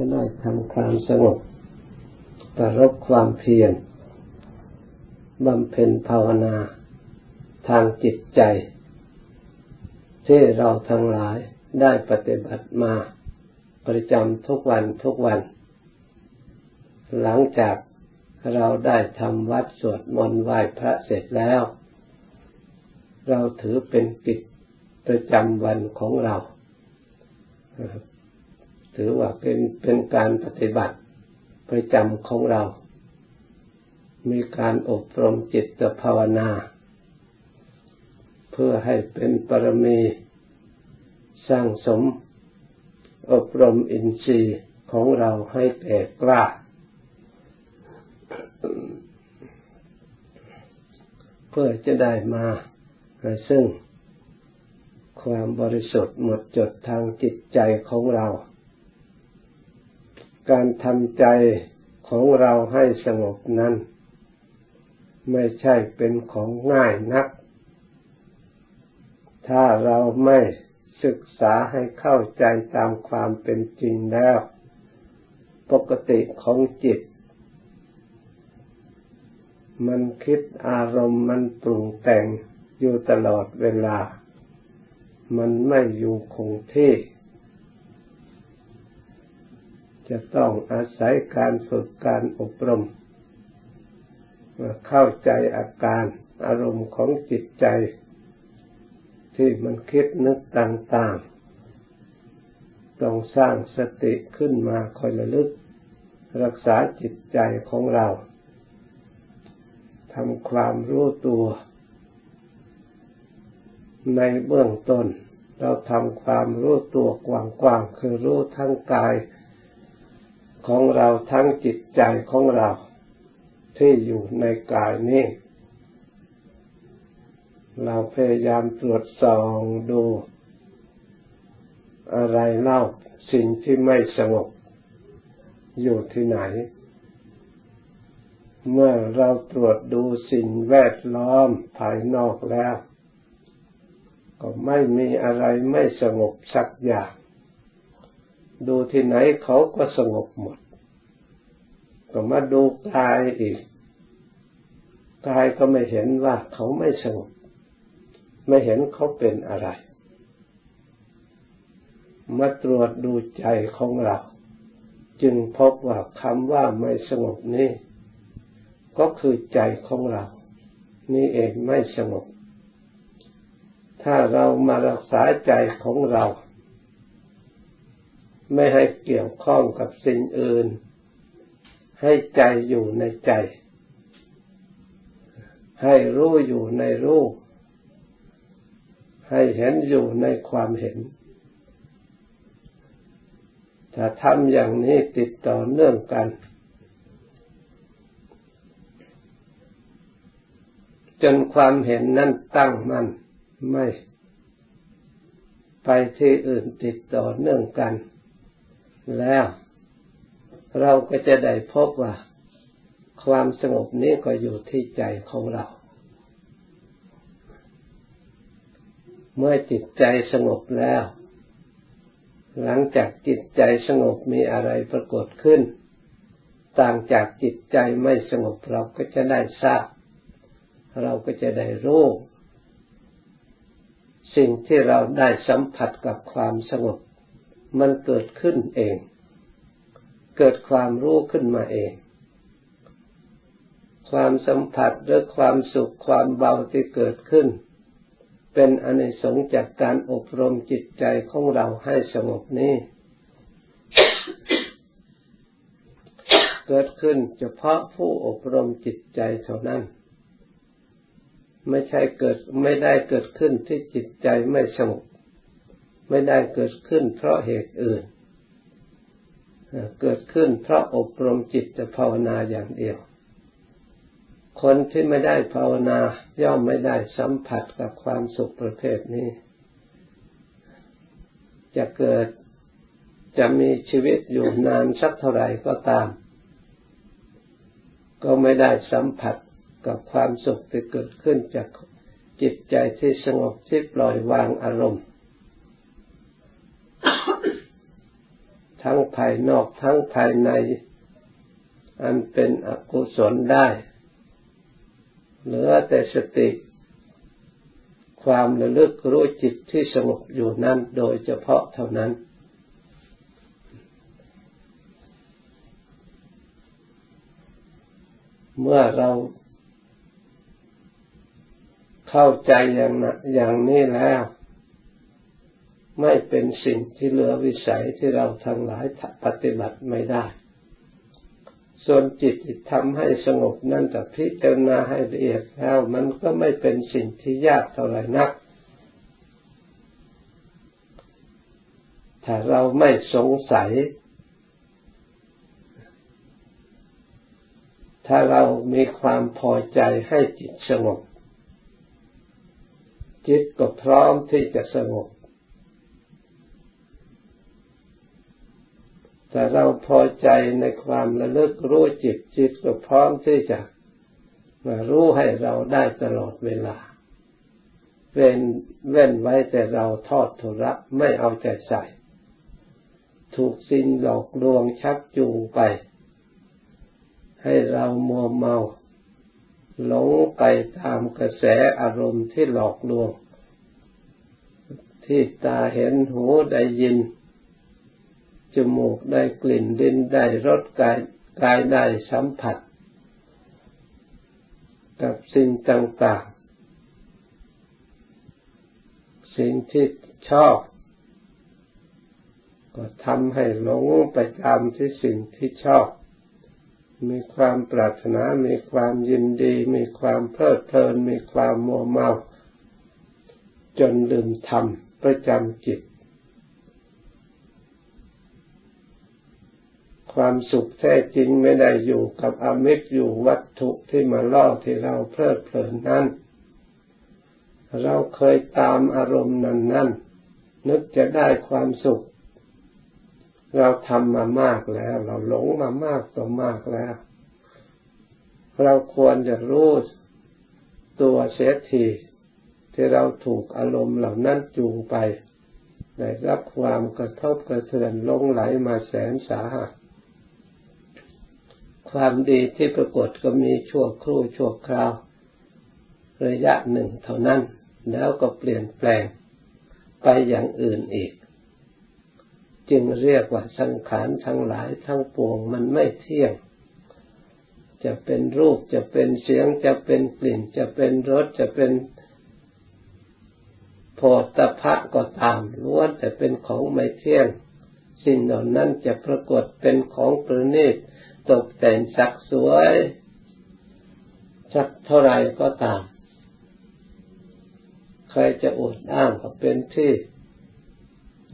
จะได้ทำความสงบประรบความเพียรบำเพ็ญภาวนาทางจิตใจ ที่เราทั้งหลายได้ปฏิบัติมาประจำทุกวันทุกวัน หลังจากเราได้ทำวัดสวดมนต์ไหว้พระเสร็จแล้ว เราถือเป็นกิจประจำวันของเรา ถือว่าเป็นเป็นการปฏิบัติประจำของเรา มีการอบรมจิตภาวนา เพื่อให้เป็นปรมีสร้างสม อบรมอินทรีย์ของเราให้แก่กล้า เพื่อจะได้มาซึ่งความบริสุทธิ์หมดจดทางจิตใจของเรา การทำใจของเราให้สงบนั้น ไม่ใช่เป็นของง่ายนัก ถ้าเราไม่ศึกษาให้เข้าใจตามความเป็นจริงแล้ว ปกติของจิต มันคิดอารมณ์มันปรุงแต่งอยู่ตลอดเวลา มันไม่อยู่คงที่ จะต้องอาศัยการฝึกการอบรมเข้าใจอาการอารมณ์ของจิตใจ ที่มันคิดนึกต่างๆ ต้องสร้างสติขึ้นมาคอยระลึก รักษาจิตใจของเราทำความรู้ตัว ในเบื้องต้น เราทำความรู้ตัวกว้างๆคือรู้ทั้งกาย ของเราทั้งจิตใจของเราที่อยู่ในกายนี้ เราพยายามตรวจสอบดู อะไรเล่าสิ่งที่ไม่สงบอยู่ที่ไหน เมื่อเราตรวจดูสิ่งแวดล้อมภายนอกแล้ว ก็ไม่มีอะไรไม่สงบสักอย่าง ดูที่ไหนเขาก็สงบหมด ก็มาดูกายอีกกายก็ไม่เห็นว่าเขาไม่สงบ ไม่เห็นเขาเป็นอะไร มาตรวจดูใจของเรา จึงพบว่าคำว่าไม่สงบนี้ก็คือใจของเรา นี่เองไม่สงบ ถ้าเรามารักษาใจของเรา ไม่ให้เกี่ยวข้องกับสิ่งอื่น ให้ใจอยู่ในใจ ให้รู้อยู่ในรู้ให้เห็นอยู่ในความเห็น ถ้าทำอย่างนี้ติดต่อเนื่องกัน จนความเห็นนั้นตั้งมัน่นไม่ไปที่อื่นติดต่อเนื่องกัน แล้ว เราก็จะได้พบว่า ความสงบนี้ก็อยู่ที่ใจของเรา เมื่อจิตใจสงบแล้ว หลังจากจิตใจสงบมีอะไรปรากฏขึ้น ต่างจากจิตใจไม่สงบเราก็จะได้ทราบ เราก็จะได้รู้สิ่งที่เราได้สัมผัสกับความสงบ มันเกิดขึ้นเอง เกิดความรู้ขึ้นมาเอง ความสัมผัสหรือความสุขความเบาที่เกิดขึ้น เป็นอเนิสงจากการอบรมจิตใจของเราให้สงบนี้ เกิดขึ้นเฉพาะผู้อบรมจิตใจเท่านั้น ไม่ใช่เกิดไม่ได้เกิดขึ้นที่จิตใจไม่สงบ ไม่ได้เกิดขึ้นเพราะเหตุอื่น เกิดขึ้นเพราะอบรมจิตจะภาวนาอย่างเดียว คนที่ไม่ได้ภาวนาย่อมไม่ได้สัมผัสกับความสุขประเภทนี้ จะเกิดจะมีชีวิตอยู่นานสักเท่าไหร่ก็ตาม ก็ไม่ได้สัมผัสกับความสุขที่เกิดขึ้นจากจิตใจที่สงบที่ปล่อยวางอารมณ์ ทั้งภายนอกทั้งภายใน อันเป็นอกุศลได้ เหลือแต่สติ ความระลึกรู้จิตที่สงบอยู่นั้นโดยเฉพาะเท่านั้น เมื่อเราเข้าใจอย่างอย่างนี้แล้ว ไม่เป็นสิ่งที่เหลือวิสัยที่เราทั้งหลายปฏิบัติไม่ได้ ส่วนจิตทำให้สงบนั่นแต่พิจารณาให้ละเอียดแล้ว มันก็ไม่เป็นสิ่งที่ยากเท่าไหร่นัก ถ้าเราไม่สงสัย ถ้าเรามีความพอใจให้จิตสงบ จิตก็พร้อมที่จะสงบ แต่เราพอใจในความระลึกรู้จิตจิตก็พร้อมที่จะมารู้ให้เราได้ตลอดเวลา เว้นเว้นไว้แต่เราทอดทุระไม่เอาใจใส่ ถูกสิ่งหลอกลวงชักจูงไป ให้เรามัวเมาหลงไปตามกระแสอารมณ์ที่หลอกลวง ที่ตาเห็นหูได้ยิน จมูกได้กลิ่นดินได้รสกายกายได้สัมผัส กับสิ่งต่างๆ สิ่งที่ชอบ ก็ทำให้หลงไปตามที่สิ่งที่ชอบ มีความปรารถนา มีความยินดี มีความเพลิดเพลิน มีความโมเมา จนลืมธรรมประจำจิต ความสุขแท้จริงไม่ได้อยู่กับอมิตรอยู่วัตถุที่มาล่อที่เราเพลิดเพลินนั้น เราเคยตามอารมณ์นั้นนั้นนึกจะได้ความสุข เราทำมามากแล้ว เราหลงมามากต่อมากแล้ว เราควรจะรู้ตัวเสียทีที่เราถูกอารมณ์เหล่านั้นจูงไปได้รับความกระทบกระเทือนลงไหลมาแสนสาหัส ความดีที่ปรากฏก็มีชั่วครู่ชั่วคราว ระยะหนึ่งเท่านั้น แล้วก็เปลี่ยนแปลงไปอย่างอื่นอีก จึงเรียกว่าสังขารทั้งหลายทั้งปวงมันไม่เที่ยง จะเป็นรูปจะเป็นเสียงจะเป็นกลิ่น จะเป็นรสจะเป็นโพธพะก็ตามล้วนแต่เป็นของไม่เที่ยง สิ่งเหล่านั้นจะปรากฏเป็นของประณีต ตกแต่งสักสวยสักเท่าไรก็ตาม ใครจะอดอ้างก็เป็นที่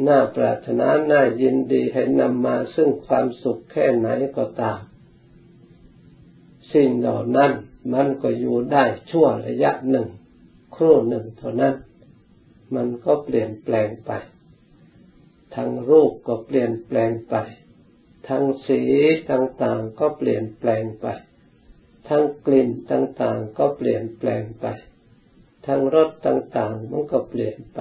น่าปรารถนาน่ายินดีให้นำมาซึ่งความสุขแค่ไหนก็ตาม สิ่งเหล่านั้นมันก็อยู่ได้ชั่วระยะหนึ่ง ครู่หนึ่งเท่านั้น มันก็เปลี่ยนแปลงไป ทั้งรูปก็เปลี่ยนแปลงไป ทั้งสีต่างๆก็เปลี่ยนแปลงไป ทั้งกลิ่นต่างๆก็เปลี่ยนแปลงไป ทั้งรสต่างๆมันก็เปลี่ยนไป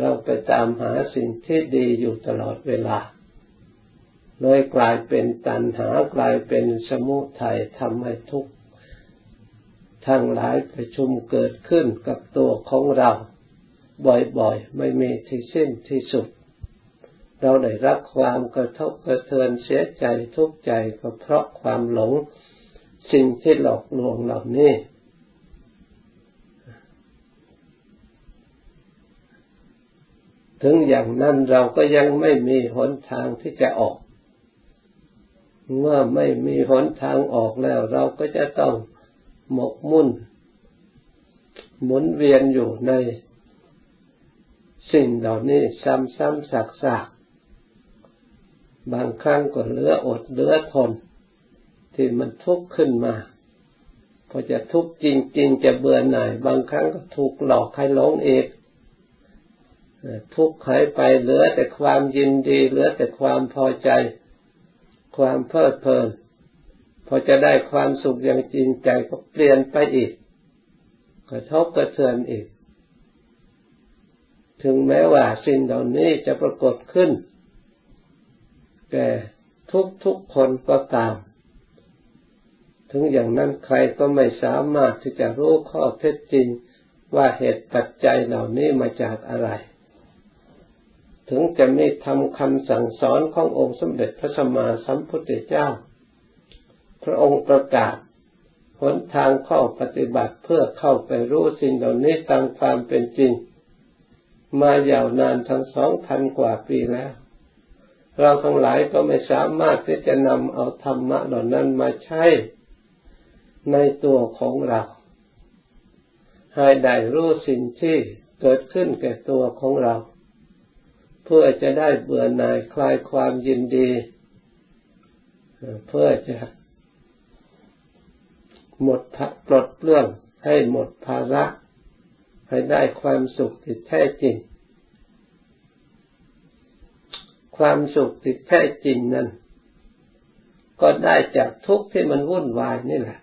เราไปตามหาสิ่งที่ดีอยู่ตลอดเวลาเลยกลายเป็นตัณหากลายเป็นสมุทัยทำให้ทุกข์ทั้งหลายประชุมเกิดขึ้นกับตัวของเรา บ่อยๆ ไม่มีที่สิ้นที่สุด เราได้รับความกระทบกระเทือนเสียใจทุกข์ใจก็เพราะความหลงสิ่งที่หลอกลวงเหล่านี้ถึงอย่างนั้นเราก็ยังไม่มีหนทางที่จะออก เมื่อไม่มีหนทางออกแล้ว เราก็จะต้องหมกมุ่น หมุนเวียนอยู่ในสิ่งเหล่านี้ซ้ำๆสักๆ บางครั้งก็เหลืออดเหลือทน ที่มันทุกข์ขึ้นมา พอจะทุกข์จริง ๆ จะเบื่อหน่าย บางครั้งก็ถูกหลอกให้หลงเองทุกข์หายไปเหลือแต่ความยินดี เหลือแต่ความพอใจ ความเพลิดเพลิน พอจะได้ความสุขอย่างจริงใจก็เปลี่ยนไปอีกกระทบกระเทือนอีก ถึงแม้ว่าสิ่งเหล่านี้จะปรากฏขึ้น แก่ทุกทุกคนก็ตาม ถึงอย่างนั้นใครก็ไม่สามารถที่จะรู้ข้อเท็จจริงว่าเหตุปัจจัยเหล่านี้มาจากอะไร ถึงจะมีทำคำสั่งสอนขององค์สมเด็จพระสัมมาสัมพุทธเจ้า พระองค์ประกาศหนทางข้อปฏิบัติเพื่อเข้าไปรู้สิ่งเหล่านี้ตามความเป็นจริง มายาวนานทั้งสองพันกว่าปีแล้ว เราทั้งหลายก็ไม่สามารถที่จะนำเอาธรรมะเหล่านั้นมาใช้ในตัวของเรา ให้ได้รู้สิ่งที่เกิดขึ้นแก่ตัวของเรา เพื่อจะได้เบื่อหน่ายคลายความยินดี เพื่อจะหมดปลดเปลื้องให้หมดภาระ ให้ได้ความสุขที่แท้จริง ความสุขที่แท้จริงนั้น ก็ได้จากทุกข์ที่มันวุ่นวายนี่แหละ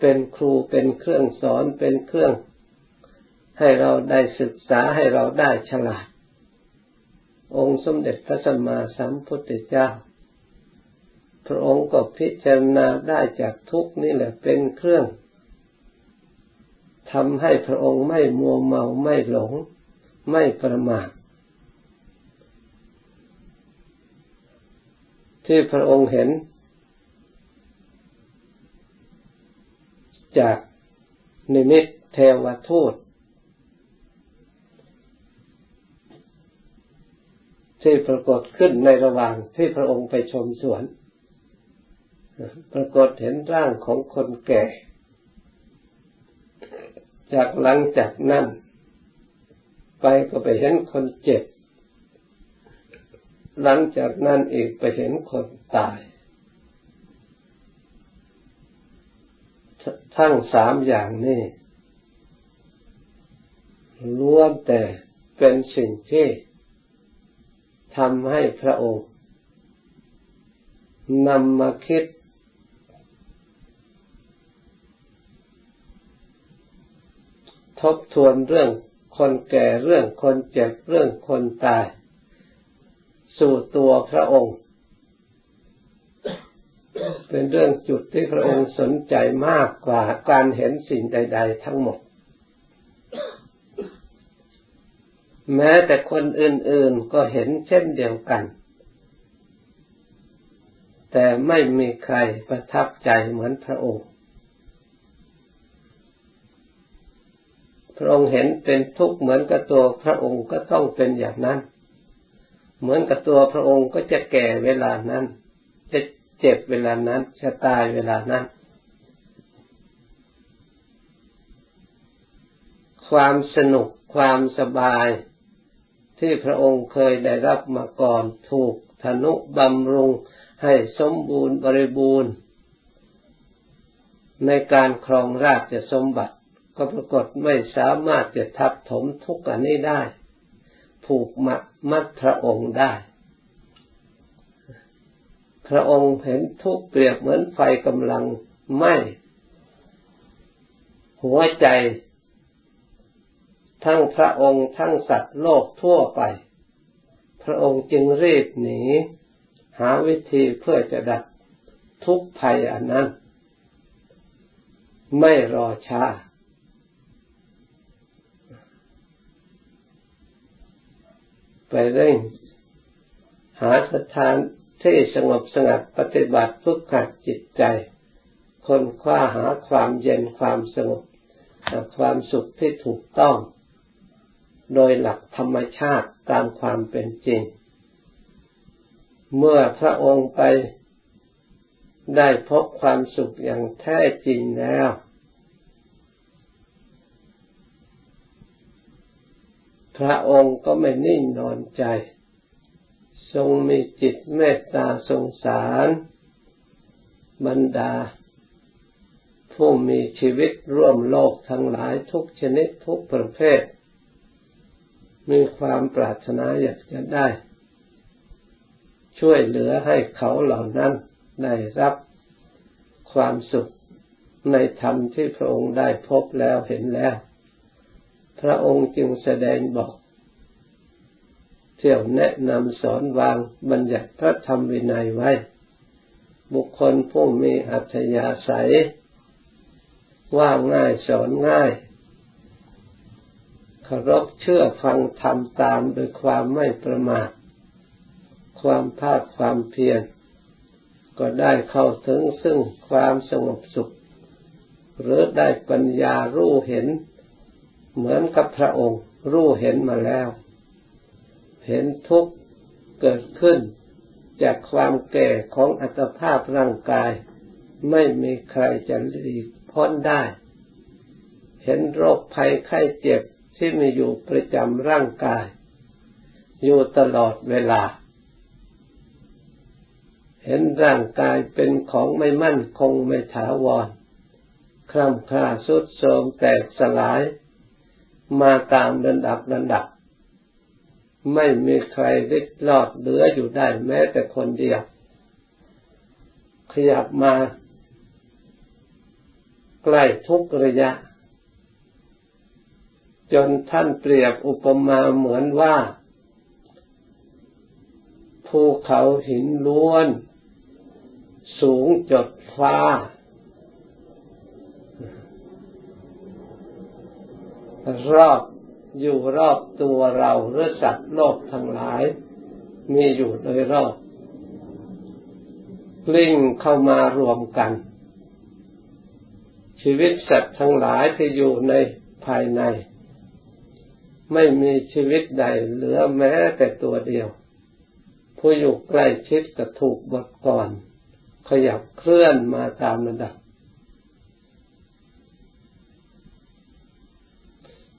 เป็นครูเป็นเครื่องสอนเป็นเครื่อง ให้เราได้ศึกษาให้เราได้ฉลาด องค์สมเด็จพระสัมมาสัมพุทธเจ้า พระองค์ก็พิจารณาได้จากทุกนี่แหละเป็นเครื่องทำให้พระองค์ไม่มัวเมาไม่หลง ไม่ประมาท ที่พระองค์เห็น จากนิมิตเทวทูตที่ปรากฏขึ้นในระหว่างที่พระองค์ไปชมสวน ปรากฏเห็นร่างของคนแก่ จากหลังจากนั้นไปก็ไปเห็นคนเจ็บ หลังจากนั้นอีกไปเห็นคนตาย ทั้งสามอย่างนี้ล้วนแต่เป็นสิ่งที่ทำให้พระองค์นำมาคิด ทบทวนเรื่องคนแก่เรื่องคนเจ็บเรื่องคนตาย สู่ตัวพระองค์ เป็นเรื่องจุดที่พระองค์สนใจมากกว่าการเห็นสิ่งใด ๆ ทั้งหมด แม้แต่คนอื่น ๆก็เห็นเช่นเดียวกัน แต่ไม่มีใครประทับใจเหมือนพระองค์พระองค์เห็นเป็นทุกข์เหมือนกับตัวพระองค์ก็ต้องเป็นอย่างนั้น เหมือนกับตัวพระองค์ก็จะแก่เวลานั้น จะเจ็บเวลานั้น จะตายเวลานั้น ความสนุกความสบายที่พระองค์เคยได้รับมาก่อนถูกธนุบำรุงให้สมบูรณ์บริบูรณ์ ในการครองราชสมบัติ ก็ปรากฏไม่สามารถจะทับถมทุกข์อันนี้ได้ ผูกมัดมัดพระองค์ได้ พระองค์เห็นทุกเปรียบเหมือนไฟกำลังไหม้หัวใจ ทั้งพระองค์ทั้งสัตว์โลกทั่วไป พระองค์จึงรีบหนี หาวิธีเพื่อจะดับทุกภัยอันนั้น ไม่รอช้า ไปเร่งหาสถานที่สงบสงัดปฏิบัติฝึกขัดจิตใจ คนคว้าหาความเย็นความสงบความสุขที่ถูกต้อง โดยหลักธรรมชาติตามความเป็นจริง เมื่อพระองค์ไปได้พบความสุขอย่างแท้จริงแล้ว พระองค์ก็ไม่นิ่งนอนใจ ทรงมีจิตเมตตาสงสาร บรรดา ผู้มีชีวิตร่วมโลกทั้งหลายทุกชนิดทุกประเภท มีความปรารถนาอยากจะได้ ช่วยเหลือให้เขาเหล่านั้นได้รับความสุขในธรรมที่พระองค์ได้พบแล้วเห็นแล้ว พระองค์จึงแสดงบอก เที่ยวแนะนำสอนวางบัญญัติพระธรรมวินัยไว้ บุคคลผู้มีอัธยาศัย ว่าง่ายสอนง่ายเคารพเชื่อฟังทำตามโดยความไม่ประมาท ความภาคความเพียรก็ได้เข้าถึงซึ่งความสงบสุข หรือได้ปัญญารู้เห็น เหมือนกับพระองค์ รู้เห็นมาแล้ว เห็นทุกข์เกิดขึ้น จากความแก่ของอัตภาพร่างกาย ไม่มีใครจะหลีกพ้นได้ เห็นโรคภัยไข้เจ็บที่มีอยู่ประจำร่างกาย อยู่ตลอดเวลา เห็นร่างกายเป็นของไม่มั่นคงไม่ถาวรคล่ำคลาสุดโทรมแตกสลาย มาตามระดับระดับ ไม่มีใครริดรอดเหลืออยู่ได้แม้แต่คนเดียว ขยับมาใกล้ทุกระยะ จนท่านเปรียบอุปมาเหมือนว่าภูเขาหินล้วน สูงจดฟ้า รอบอยู่รอบตัวเราหรือสัตว์โลกทั้งหลาย มีอยู่โดยรอบกลิ้งเข้ามารวมกัน ชีวิตสัตว์ทั้งหลายที่อยู่ในภายใน ไม่มีชีวิตใดเหลือแม้แต่ตัวเดียว ผู้อยู่ใกล้ชิดกับถูกบดก่อน ขยับเคลื่อนมาตามระดับ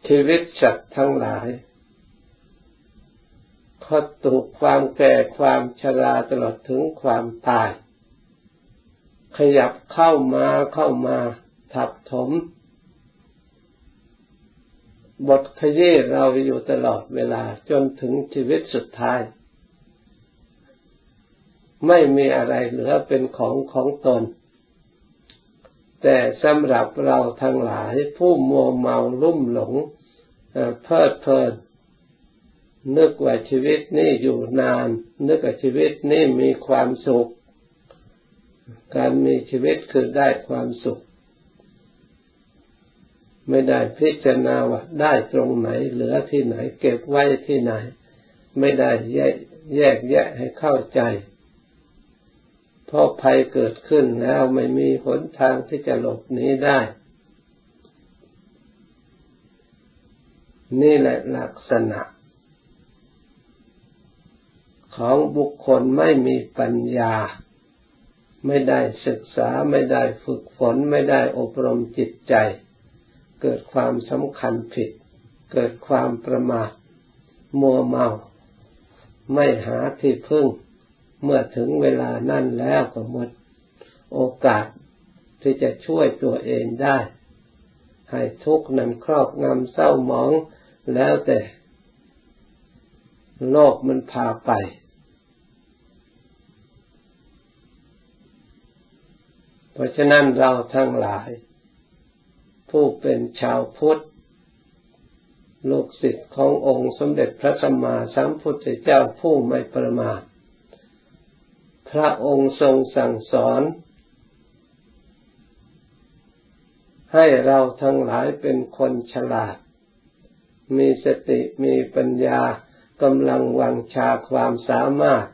ชีวิตสัตว์ทั้งหลายเขาถูกความแก่ความชราตลอดถึงความตาย ขยับเข้ามาเข้ามาทับถม บทขยี้เราอยู่ตลอดเวลาจนถึงชีวิตสุดท้าย ไม่มีอะไรเหลือเป็นของของตน แต่สำหรับเราทั้งหลายผู้มัวเมาลุ่มหลงเพลิดเพลินนึกว่าชีวิตนี้อยู่นาน นึกว่าชีวิตนี้มีความสุข การมีชีวิตคือได้ความสุข ไม่ได้พิจารณาว่าได้ตรงไหน เหลือที่ไหน เก็บไว้ที่ไหน ไม่ได้แยกแยกแยะให้เข้าใจ เพราะภัยเกิดขึ้นแล้วไม่มีหนทางที่จะหลบหนีได้ นี่แหละลักษณะ ของบุคคลไม่มีปัญญา ไม่ได้ศึกษาไม่ได้ฝึกฝน ไม่ได้อบรมจิตใจ เกิดความสำคัญผิด เกิดความประมาทมัวเมา ไม่หาที่พึ่ง เมื่อถึงเวลานั่นแล้วก็หมดโอกาสที่จะช่วยตัวเองได้ ให้ทุกข์นั้นครอบงำเศร้าหมองแล้วแต่โลกมันพาไป เพราะฉะนั้นเราทั้งหลาย ผู้เป็นชาวพุทธลูกศิษย์ขององค์สมเด็จพระสัมมาสัมพุทธเจ้าผู้ไม่ประมาท พระองค์ทรงสั่งสอน ให้เราทั้งหลายเป็นคนฉลาด มีสติมีปัญญากำลังวังชาความสามารถ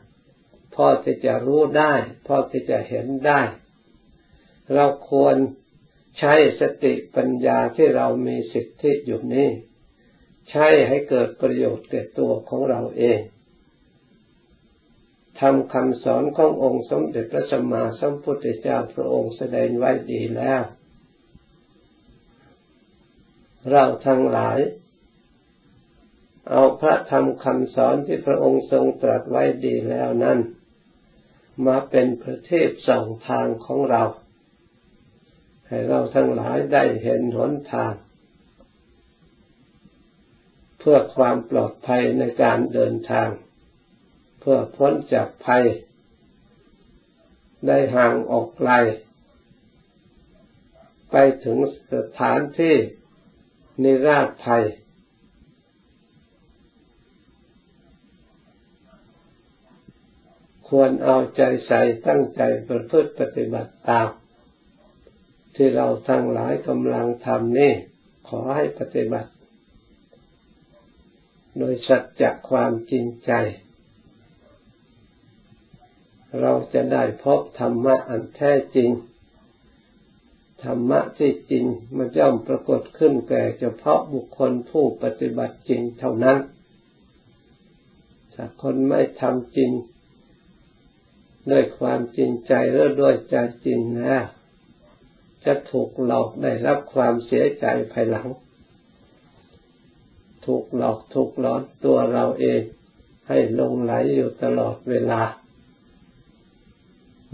พอที่จะรู้ได้ พอที่จะเห็นได้ เราควรใช้สติปัญญาที่เรามีสิทธิอยู่นี้ ใช้ให้เกิดประโยชน์แก่ตัวของเราเอง ทำคำสอนขององค์สมเด็จพระสัมมาสัมพุทธเจ้าพระองค์แสดงไว้ดีแล้ว เราทั้งหลาย เอาพระธรรมคำสอนที่พระองค์ทรงตรัสไว้ดีแล้วนั้น มาเป็นประเทศสองทางของเรา ให้เราทั้งหลายได้เห็นหนทาง เพื่อความปลอดภัยในการเดินทาง เพื่อพ้นจากภัย ได้ห่างออกไกล ไปถึงสถานที่นิราชภัย ควรเอาใจใส่ตั้งใจประพฤติปฏิบัติตาม ที่เราทั้งหลายกำลังทำนี่ ขอให้ปฏิบัติ โดยสัจจะความจริงใจ เราจะได้พบธรรมะอันแท้จริง ธรรมะที่จริงมันย่อมปรากฏขึ้นแก่เฉพาะบุคคลผู้ปฏิบัติจริงเท่านั้น ถ้าคนไม่ทำจริง ด้วยความจริงใจหรือด้วยใจจริงแล้วจะถูกหลอกได้รับความเสียใจภายหลัง ถูกหลอกถูกหลอนตัวเราเองให้ลงไหลอยู่ตลอดเวลา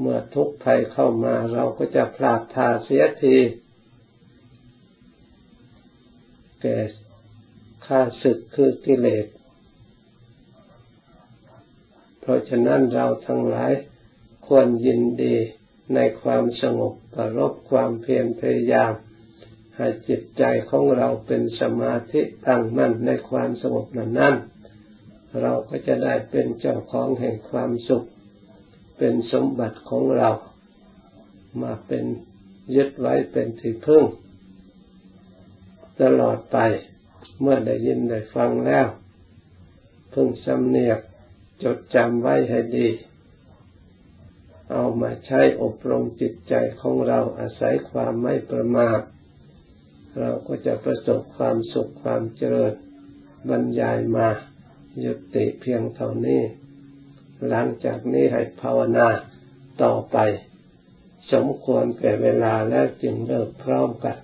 เมื่อทุกภัยเข้ามาเราก็จะพลาดท่าเสียทีแก่ข้าศึกคือกิเลส เพราะฉะนั้นเราทั้งหลายควรยินดีในความสงบประรบความเพียรพยายามให้จิตใจของเราเป็นสมาธิตั้งมั่นในความสงบนั้น เราก็จะได้เป็นเจ้าของแห่งความสุข เป็นสมบัติของเรา มาเป็นยึดไว้เป็นที่พึ่ง ตลอดไปเมื่อได้ยินได้ฟังแล้ว พึ่งสำเนียกจดจำไว้ให้ดี เอามาใช้อบรมจิตใจของเราอาศัยความไม่ประมาทเราก็จะประสบความสุขความเจริญบรรยายมายุติเพียงเท่านี้ หลังจากนี้ให้ภาวนาต่อไป สมควรแก่เวลาแล้วจึงเลิกพร้อมกัน